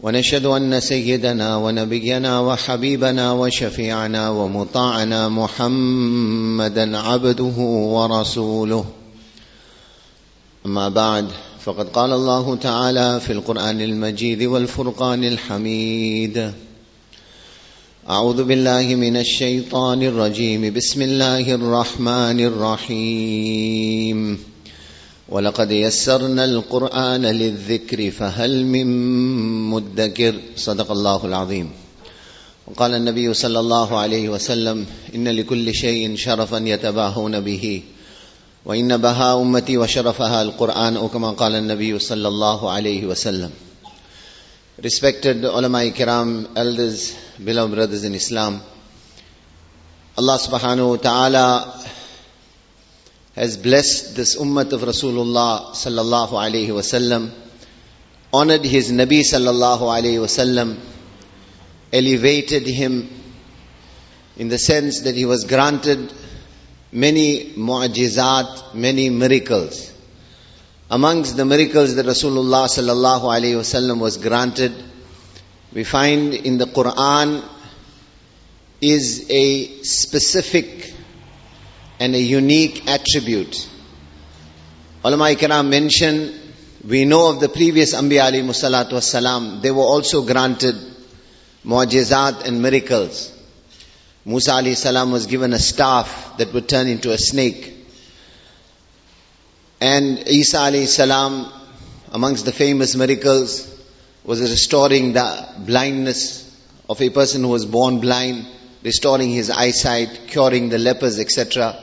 ونشهد أن سيدنا ونبينا وحبيبنا وشفيعنا ومطاعنا محمدا عبده ورسوله. أما بعد فقد قال الله تعالى في القرآن المجيد والفرقان الحميد. أعوذ بالله من الشيطان الرجيم. بسم الله الرحمن الرحيم. ولقد يسرنا القرآن للذكر فهل من مدكر؟ صدق الله العظيم. وقال النبي صلى الله عليه وسلم إن لكل شيء شرفا يتباهون به. وإن بهاء أمتي وشرفها القرآن أو كما قال النبي صلى الله عليه وسلم. Respected ulama kiram, elders, beloved brothers in Islam, Allah subhanahu wa ta'ala has blessed this ummah of Rasulullah sallallahu alayhi wasallam, honored his Nabi sallallahu alayhi wasallam, elevated him in the sense that he was granted many mu'ajizat, many miracles. Amongst the miracles that Rasulullah sallallahu alayhi wasallam was granted, we find in the Quran is a specific and a unique attribute. Ulama Ikram mention, we know of the previous Anbiya alayhi salatu wasalam, they were also granted mu'ajizat and miracles. Musa alayhi salam was given a staff that would turn into a snake. And Isa alayhi salam, amongst the famous miracles, was restoring the blindness of a person who was born blind, restoring his eyesight, curing the lepers, etc.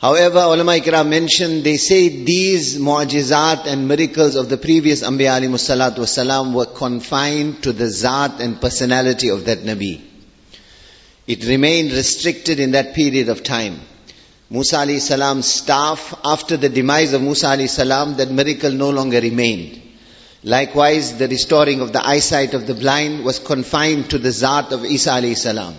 However, ulama ikram mentioned, they say these mu'ajizat and miracles of the previous Anbiya alayhi wasalam were confined to the zat and personality of that Nabi. It remained restricted in that period of time. Musa alayhi salam's staff, after the demise of Musa alayhi salam, that miracle no longer remained. Likewise, the restoring of the eyesight of the blind was confined to the zat of Isa alayhi salam.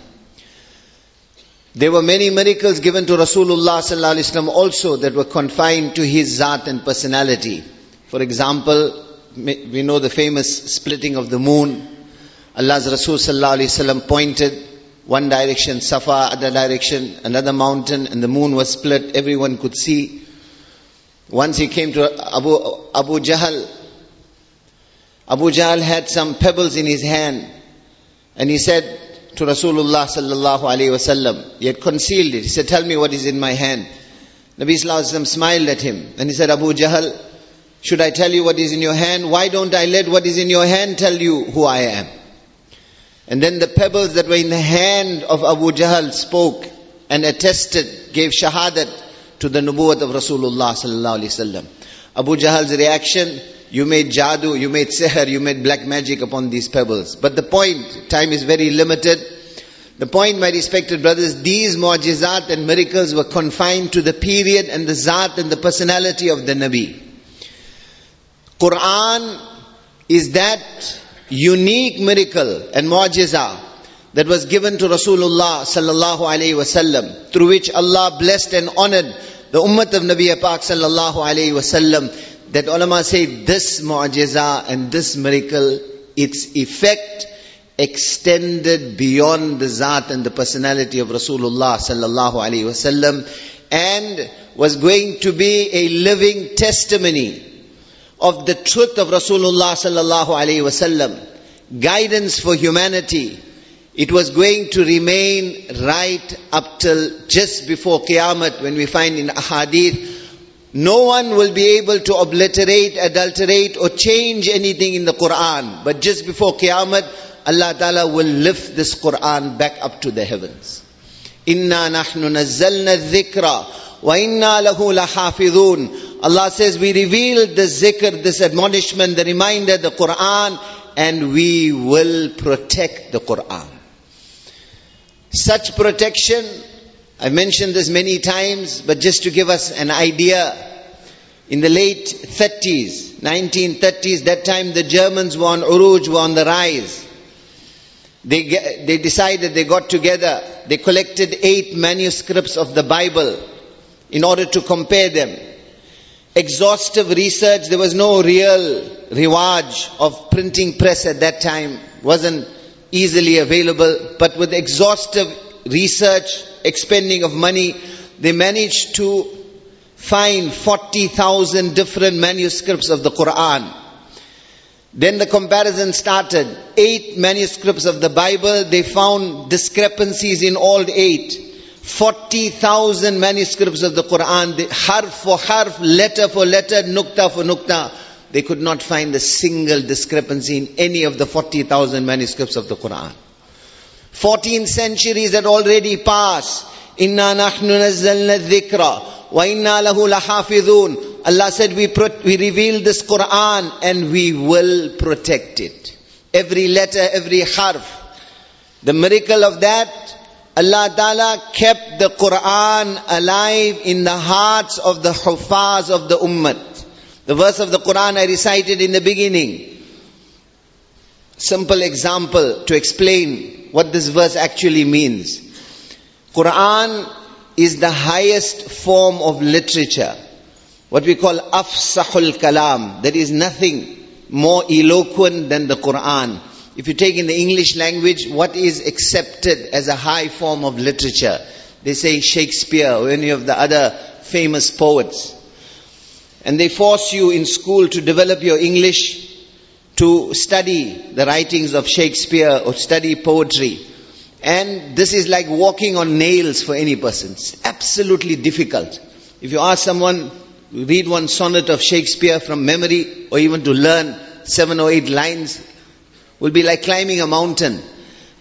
There were many miracles given to Rasulullah sallallahu also that were confined to his zat and personality. For example, we know the famous splitting of the moon. Allah's Rasul sallallahu pointed one direction, Safa, other direction, another mountain, and the moon was split. Everyone could see. Once he came to Abu, Abu Jahl. Abu Jahl had some pebbles in his hand. And he said to Rasulullah sallallahu alayhi wasallam, he had concealed it. He said, tell me what is in my hand. Nabi sallallahu smiled at him. And he said, Abu Jahl, should I tell you what is in your hand? Why don't I let what is in your hand tell you who I am? And then the pebbles that were in the hand of Abu Jahl spoke and attested, gave shahadat to the nubuwwat of Rasulullah sallallahu alaihi wasallam. Abu Jahl's reaction, you made jadoo, you made seher, you made black magic upon these pebbles. But the point, time is very limited. The point, my respected brothers, these mu'jizat and miracles were confined to the period and the zat and the personality of the Nabi. Quran is that unique miracle and mu'jiza that was given to Rasulullah sallallahu alaihi wasallam, through which Allah blessed and honored the ummah of Nabi Pak sallallahu alaihi wasallam. That ulama say this mu'jiza and this miracle, its effect extended beyond the zat and the personality of Rasulullah sallallahu alaihi wasallam, and was going to be a living testimony of the truth of Rasulullah sallallahu alaihi wasallam, guidance for humanity. It was going to remain right up till just before Qiyamah when we find in Ahadith, no one will be able to obliterate, adulterate or change anything in the Quran. But just before Qiyamah, Allah Ta'ala will lift this Quran back up to the heavens. Inna nahnu nazzalna dhikra wa inna lahu lahafidhun. Allah says we revealed the zikr, this admonishment, the reminder, the Quran, and we will protect the Quran. Such protection I've mentioned this many times, but just to give us an idea, in the late 30s, 1930s, that time the Germans were on Uruj, were on the rise. They, they decided, they got together, they collected eight manuscripts of the Bible in order to compare them. Exhaustive research, there was no real riwaj of printing press at that time, wasn't easily available, but with exhaustive research, expending of money, they managed to find 40,000 different manuscripts of the Quran. Then the comparison started. Eight manuscripts of the Bible, they found discrepancies in all eight. 40,000 manuscripts of the Quran, the harf for harf, letter for letter, nukta for nukta. They could not find a single discrepancy in any of the 40,000 manuscripts of the Quran. 14 centuries had already passed. Inna nahnu nazzalna dhikra wa inna lahu lahafidhun. Allah said, we, we reveal this Quran and we will protect it. Every letter, every harf. The miracle of that, Allah Ta'ala kept the Quran alive in the hearts of the Hufaz of the Ummah. The verse of the Quran I recited in the beginning. Simple example to explain what this verse actually means. Quran is the highest form of literature what we call afsahul kalam. There is nothing more eloquent than the Quran. If you take in the English language, what is accepted as a high form of literature? They say Shakespeare or any of the other famous poets. And they force you in school to develop your English to study the writings of Shakespeare or study poetry. And this is like walking on nails for any person. It's absolutely difficult. If you ask someone, to read one sonnet of Shakespeare from memory or even to learn seven or eight lines will be like climbing a mountain.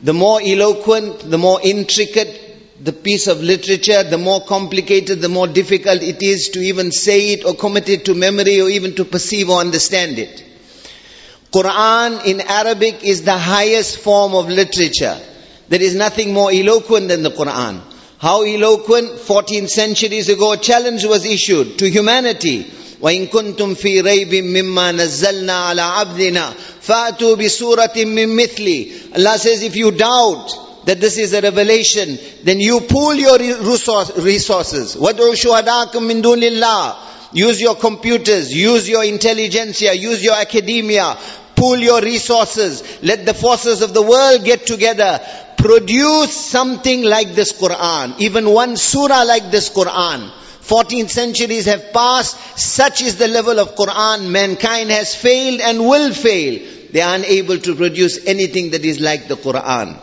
The more eloquent, the more intricate the piece of literature, the more complicated, the more difficult it is to even say it or commit it to memory or even to perceive or understand it. Quran in Arabic is the highest form of literature. There is nothing more eloquent than the Quran. How eloquent, 14 centuries ago, a challenge was issued to humanity. وإن كنتم في ريب مما نزلنا على عبدنا فأتوا بسورة من مثلي Allah says if you doubt that this is a revelation then you pull your resources وادعوا شهداءكم من دون الله use your computers use your intelligentsia use your academia pool your resources let the forces of the world get together produce something like this Quran, even one surah like this Quran. 14 centuries have passed, such is the level of Quran, mankind has failed and will fail. They are unable to produce anything that is like the Quran.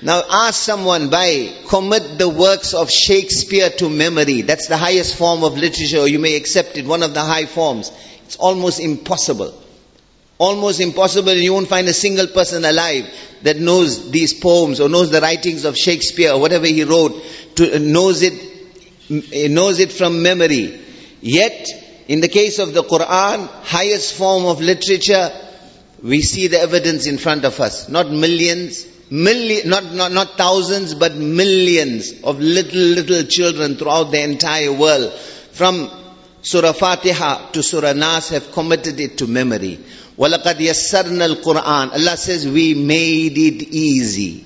Now ask someone by commit the works of Shakespeare to memory. That's the highest form of literature, you may accept it, one of the high forms. It's almost impossible. Almost impossible, you won't find a single person alive that knows these poems or knows the writings of Shakespeare or whatever he wrote, to, uh, knows it, uh, knows it from memory. Yet, in the case of the Quran, highest form of literature, we see the evidence in front of us. Not millions, million, not, not, not thousands, but millions of little, little children throughout the entire world. From Surah Fatiha to Surah Nas have committed it to memory. وَلَقَدْ يَسَّرْنَا الْقُرْآنِ Allah says, we made it easy.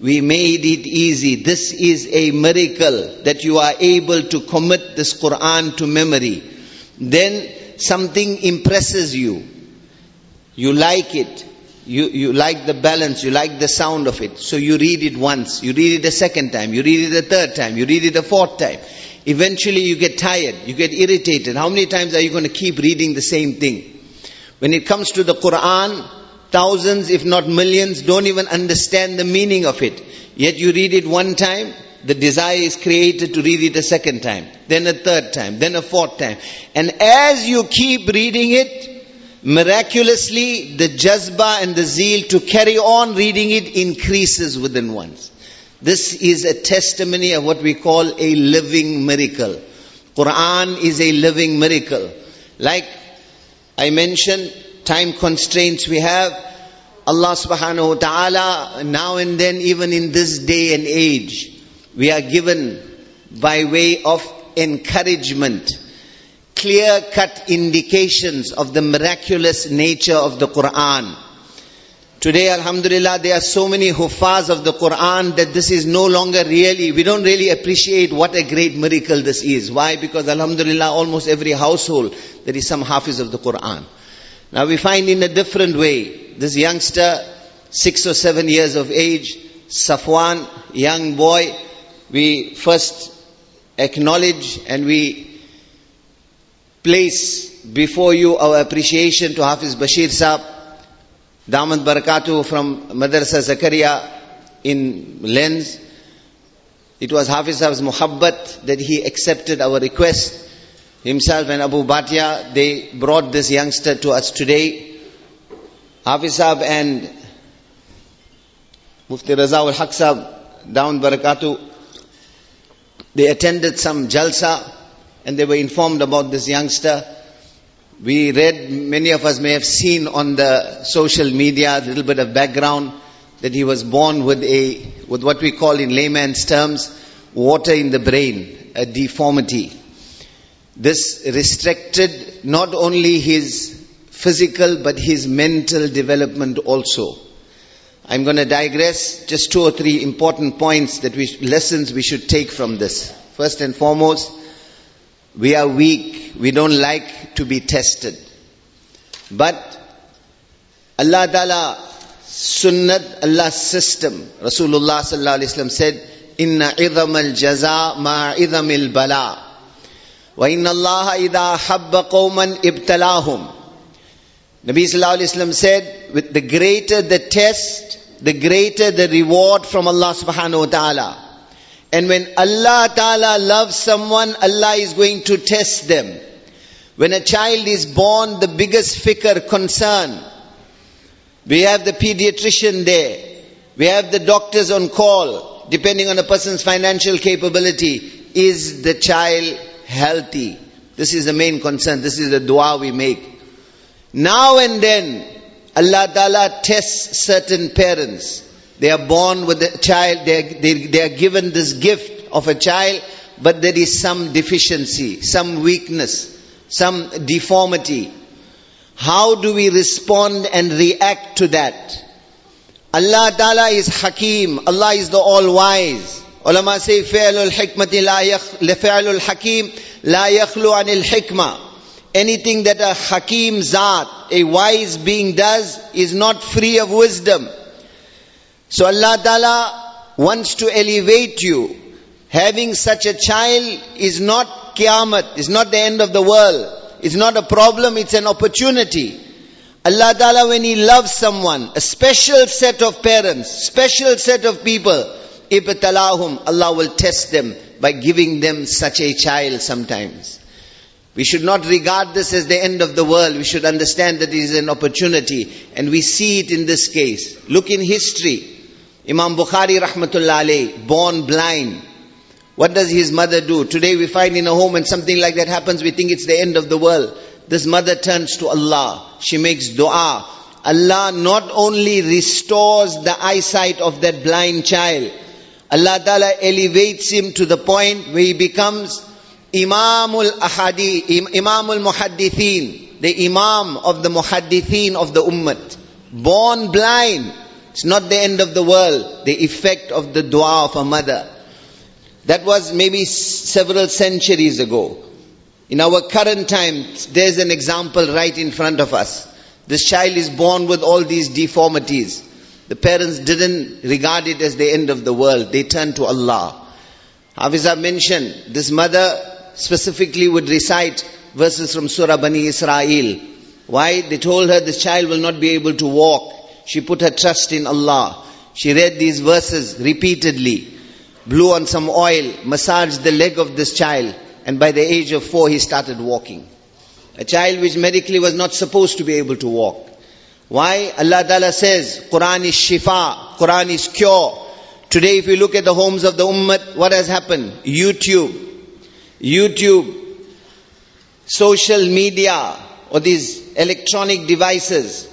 We made it easy. This is a miracle that you are able to commit this Quran to memory. Then something impresses you. You like it. You, you like the balance, you like the sound of it. So you read it once, you read it a second time, you read it a third time, you read it a fourth time. Eventually you get tired, you get irritated. How many times are you going to keep reading the same thing? When it comes to the Quran, thousands, if not millions, don't even understand the meaning of it. Yet you read it one time, the desire is created to read it a second time, then a third time, then a fourth time. And as you keep reading it, miraculously the jazba and the zeal to carry on reading it increases within ones. This is a testimony of what we call a living miracle. Quran is a living miracle. Like I mentioned time constraints we have. Allah subhanahu wa ta'ala, now and then, even in this day and age, we are given by way of encouragement. Clear cut indications of the miraculous nature of the Quran. Today, Alhamdulillah, there are so many huffaz of the Quran that this is no longer really, we don't really appreciate what a great miracle this is. Why? Because Alhamdulillah, almost every household, there is some hafiz of the Quran. Now we find in a different way, this youngster, six or seven years of age, Safwan, young boy, we first acknowledge and we place before you our appreciation to Hafiz Bashir Saab, Damat Barakatu from Madrasa Zakaria in Lens. It was Hafiz Saab's muhabbat that he accepted our request. Himself and Abu Bhatia, they brought this youngster to us today. Hafiz Saab and Mufti Raza al Haq Saab, down Barakatu, they attended some jalsa and they were informed about this youngster. We read, many of us may have seen on the social media a little bit of background that he was born with a, with what we call in layman's terms, water in the brain, a deformity. This restricted not only his physical but his mental development also. I'm going to digress just two or three important points that we, lessons we should take from this. First and foremost, we are weak. We don't like to be tested. But Allah Ta'ala sunnat, Allah's system, Rasulullah Sallallahu Alaihi Wasallam said, Inna idham al-jaza ma idham al-bala. Wa inna Allah idha habba qawman ibtalahum. Nabi Sallallahu Alaihi Wasallam said, with the greater the test, the greater the reward from Allah Subhanahu Wa Ta'ala. And when Allah Ta'ala loves someone, Allah is going to test them. When a child is born, the biggest fikr, concern, we have the pediatrician there. We have the doctors on call, depending on a person's financial capability. Is the child healthy? This is the main concern. This is the dua we make. Now and then, Allah Ta'ala tests certain parents. They are born with a child, they are, they, they are given this gift of a child, but there is some deficiency, some weakness, some deformity. How do we respond and react to that? Allah Ta'ala is Hakim, Allah is the All-Wise. Ulama say, فعل الحكمة لا يخ... لفعل الحكيم لا يخلو عن الحكمة. Anything that a Hakim Zat, a wise being does, is not free of wisdom. So Allah Ta'ala wants to elevate you. Having such a child is not qiyamah, is not the end of the world. It's not a problem, it's an opportunity. Allah Ta'ala when He loves someone, a special set of parents, special set of people, ibtalahum, Allah will test them by giving them such a child sometimes. We should not regard this as the end of the world. We should understand that it is an opportunity. And we see it in this case. Look in history. Imam Bukhari rahmatullah alayh, born blind. What does his mother do? Today we find in a home and something like that happens, we think it's the end of the world. This mother turns to Allah. She makes dua. Allah not only restores the eyesight of that blind child, Allah Ta'ala elevates him to the point where he becomes Imamul Ahadi, Imamul Muhaddithin, the Imam of the Muhaddithin of the Ummah. Born blind. It's not the end of the world. The effect of the dua of a mother. That was maybe several centuries ago. In our current time, there's an example right in front of us. This child is born with all these deformities. The parents didn't regard it as the end of the world. They turned to Allah. Hafiza mentioned, this mother specifically would recite verses from Surah Bani Israel. Why? They told her this child will not be able to walk. She put her trust in Allah. She read these verses repeatedly, blew on some oil, massaged the leg of this child, and by the age of four he started walking. A child which medically was not supposed to be able to walk. Why? Allah Ta'ala says, Quran is shifa, Quran is cure. Today if you look at the homes of the ummah, what has happened? YouTube, YouTube, social media, or these electronic devices.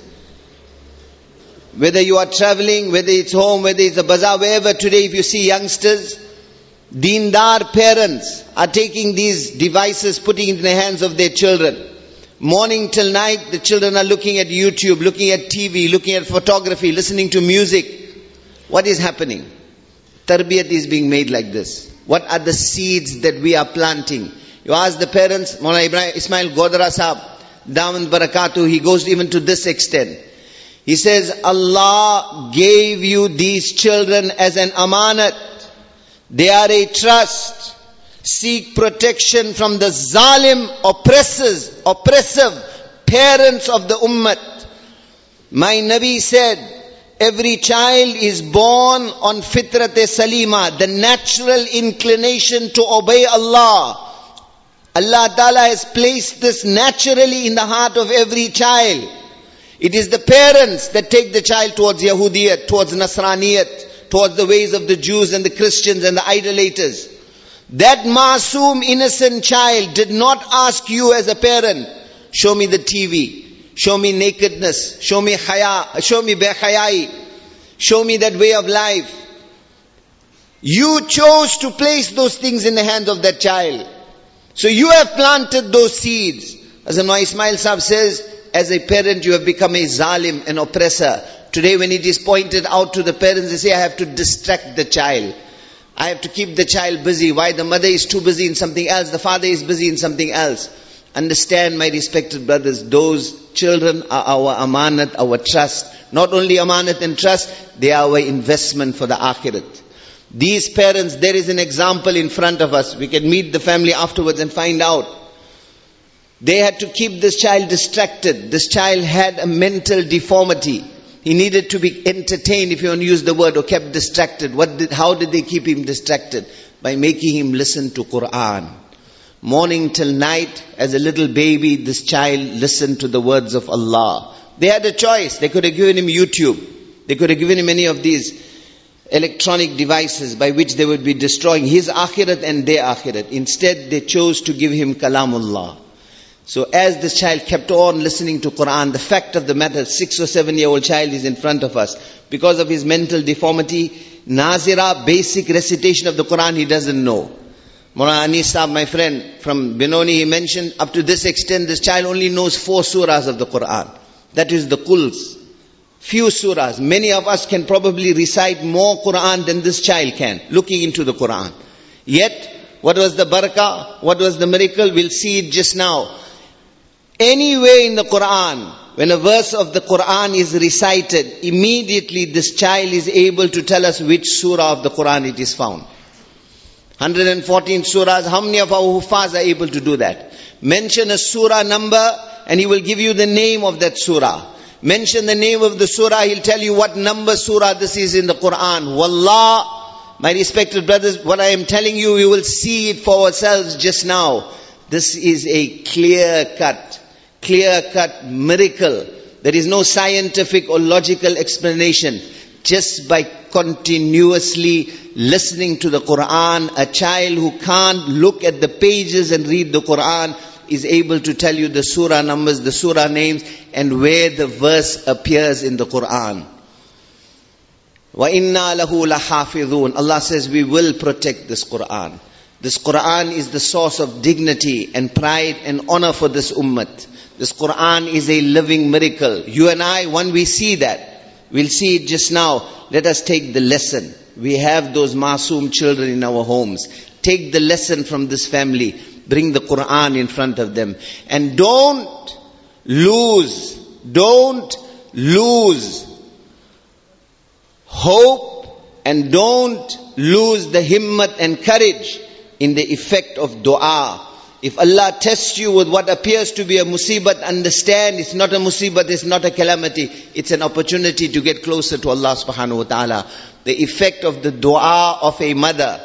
Whether you are traveling, whether it's home, whether it's a bazaar, wherever today if you see youngsters, Deendar parents are taking these devices, putting it in the hands of their children. Morning till night, the children are looking at YouTube, looking at TV, looking at photography, listening to music. What is happening? Tarbiyat is being made like this. What are the seeds that we are planting? You ask the parents, Mawlana Ibrahim Ismail Godara Sahab, Daman Barakatu, he goes even to this extent. He says, Allah gave you these children as an amanat. They are a trust. Seek protection from the zalim, oppressors, oppressive parents of the ummah. My Nabi said, every child is born on fitrat salima, the natural inclination to obey Allah. Allah Ta'ala has placed this naturally in the heart of every child. It is the parents that take the child towards Yahudiyat, towards Nasraniyat, towards the ways of the Jews and the Christians and the idolaters. That masoom innocent child did not ask you as a parent, show me the TV, show me nakedness, show me haya, show me behayai, show me that way of life. You chose to place those things in the hands of that child. So you have planted those seeds. As Anwar Ismail Saab says, as a parent you have become a zalim, an oppressor. Today when it is pointed out to the parents, they say, I have to distract the child. I have to keep the child busy. Why? The mother is too busy in something else. The father is busy in something else. Understand, my respected brothers, those children are our amanat, our trust. Not only amanat and trust, they are our investment for the akhirat. These parents, there is an example in front of us. We can meet the family afterwards and find out. They had to keep this child distracted. This child had a mental deformity. He needed to be entertained, if you want to use the word, or kept distracted. What did, how did they keep him distracted? By making him listen to Quran. Morning till night, as a little baby, this child listened to the words of Allah. They had a choice. They could have given him YouTube. They could have given him any of these electronic devices by which they would be destroying his akhirat and their akhirat. Instead, they chose to give him kalamullah. So as this child kept on listening to Quran, the fact of the matter, six or seven year old child is in front of us. Because of his mental deformity, Nazira, basic recitation of the Quran, he doesn't know. Mullah Anis my friend from Benoni, he mentioned up to this extent, this child only knows four surahs of the Quran. That is the Quls. Few surahs. Many of us can probably recite more Quran than this child can, looking into the Quran. Yet, what was the barakah? What was the miracle? We'll see it just now. Anywhere in the Quran, when a verse of the Quran is recited, immediately this child is able to tell us which surah of the Quran it is found. 114 surahs, how many of our hufaz are able to do that? Mention a surah number and he will give you the name of that surah. Mention the name of the surah, he'll tell you what number surah this is in the Quran. Wallah, my respected brothers, what I am telling you, we will see it for ourselves just now. This is a clear cut, clear cut miracle. There is no scientific or logical explanation. Just by continuously listening to the Quran, a child who can't look at the pages and read the Quran is able to tell you the surah numbers, the surah names, and where the verse appears in the Quran. وَإِنَّا لَهُ لَحَافِظُونَ Allah says we will protect this Quran. This Quran is the source of dignity and pride and honor for this ummah. This Quran is a living miracle. You and I, when we see that, we'll see it just now. Let us take the lesson. We have those masoom children in our homes. Take the lesson from this family. Bring the Quran in front of them. And don't lose, don't lose hope and don't lose the himmat and courage in the effect of dua. If Allah tests you with what appears to be a musibat, understand it's not a musibat, it's not a calamity. It's an opportunity to get closer to Allah subhanahu wa ta'ala. The effect of the dua of a mother.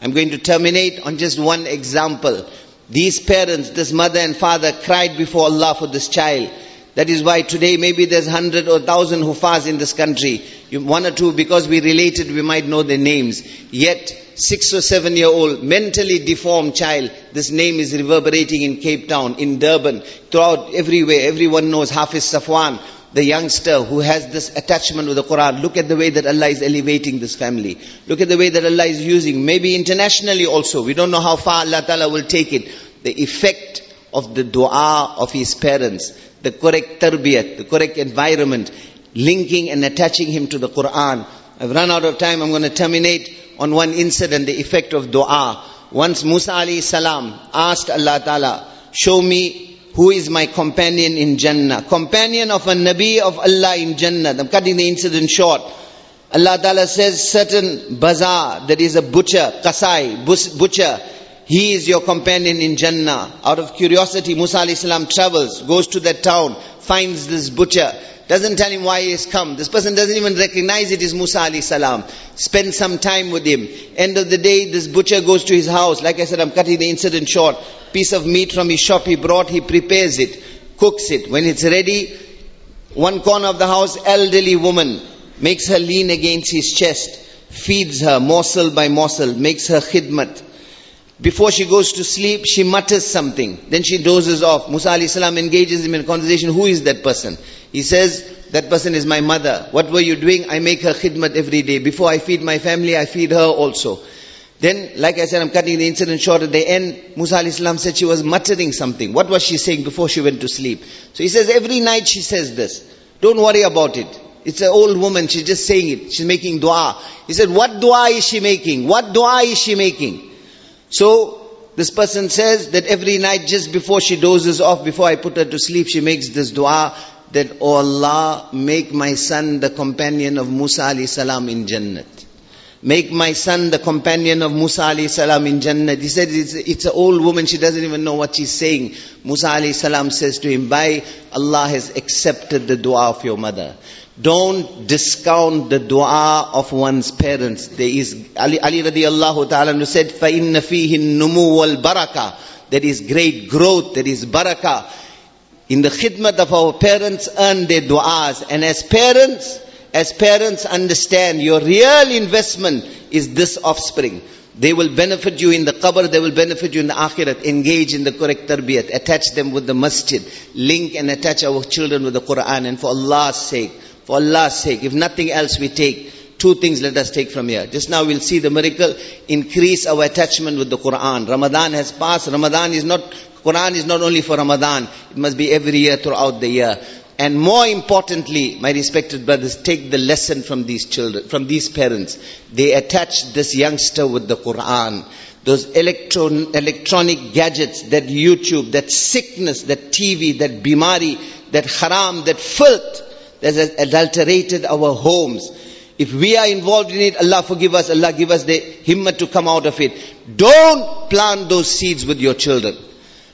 I'm going to terminate on just one example. These parents, this mother and father cried before Allah for this child. That is why today maybe there's hundred or thousand hufaz in this country. One or two, because we related, we might know their names. Yet, six or seven year old, mentally deformed child, this name is reverberating in Cape Town, in Durban, throughout everywhere. Everyone knows Hafiz Safwan. the youngster who has this attachment with the Quran, look at the way that Allah is elevating this family. Look at the way that Allah is using, maybe internationally also. We don't know how far Allah Ta'ala will take it. The effect of the dua of his parents, the correct tarbiyat, the correct environment, linking and attaching him to the Quran. I've run out of time. I'm going to terminate on one incident, the effect of dua. Once Musa alayhi salam asked Allah Ta'ala, show me who is my companion in Jannah. Companion of a Nabi of Allah in Jannah. I'm cutting the incident short. Allah Ta'ala says certain bazaar, that is a butcher, kasai, butcher. He is your companion in Jannah. Out of curiosity, Musa salam travels, goes to that town, finds this butcher. Doesn't tell him why he has come. This person doesn't even recognize it is Musa salam. Spend some time with him. End of the day, this butcher goes to his house. Like I said, I'm cutting the incident short. Piece of meat from his shop he brought, he prepares it, cooks it. When it's ready, one corner of the house, elderly woman, makes her lean against his chest, feeds her morsel by morsel, makes her khidmat. Before she goes to sleep, she mutters something. Then she dozes off. Musa salam engages him in conversation. Who is that person? He says, that person is my mother. What were you doing? I make her khidmat every day. Before I feed my family, I feed her also. Then, like I said, I'm cutting the incident short. At the end, Musa salam said she was muttering something. What was she saying before she went to sleep? So he says, every night she says this. Don't worry about it. It's an old woman, she's just saying it. She's making dua. He said, what dua is she making? What dua is she making? So, this person says that every night just before she dozes off, before I put her to sleep, she makes this dua that, Oh Allah, make my son the companion of Musa alayhi salam in Jannat. Make my son the companion of Musa alayhi salam in Jannat. He said it's, it's an old woman, she doesn't even know what she's saying. Musa alayhi salam says to him, by Allah has accepted the dua of your mother. Don't discount the dua of one's parents. There is Ali, Ali radiallahu ta'ala who said, فَإِنَّ فِيهِ النُّمُوَ وَالْبَرَكَةِ There is great growth, there is barakah. In the khidmat of our parents earn their du'as. And as parents, as parents understand your real investment is this offspring. They will benefit you in the qabr, they will benefit you in the akhirat. Engage in the correct tarbiyat. Attach them with the masjid. Link and attach our children with the Quran. And for Allah's sake, for Allah's sake, if nothing else we take, two things let us take from here. Just now we'll see the miracle, increase our attachment with the Quran. Ramadan has passed. Ramadan is not, Quran is not only for Ramadan. It must be every year throughout the year. And more importantly, my respected brothers, take the lesson from these children, from these parents. They attach this youngster with the Quran. Those electron, electronic gadgets, that YouTube, that sickness, that TV, that bimari, that haram, that filth, that has adulterated our homes. If we are involved in it, Allah forgive us, Allah give us the himmat to come out of it. Don't plant those seeds with your children.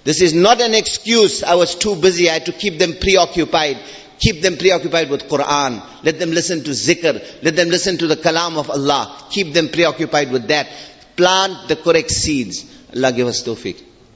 This is not an excuse. I was too busy. I had to keep them preoccupied. Keep them preoccupied with Quran. Let them listen to zikr. Let them listen to the kalam of Allah. Keep them preoccupied with that. Plant the correct seeds. Allah give us tawfiq.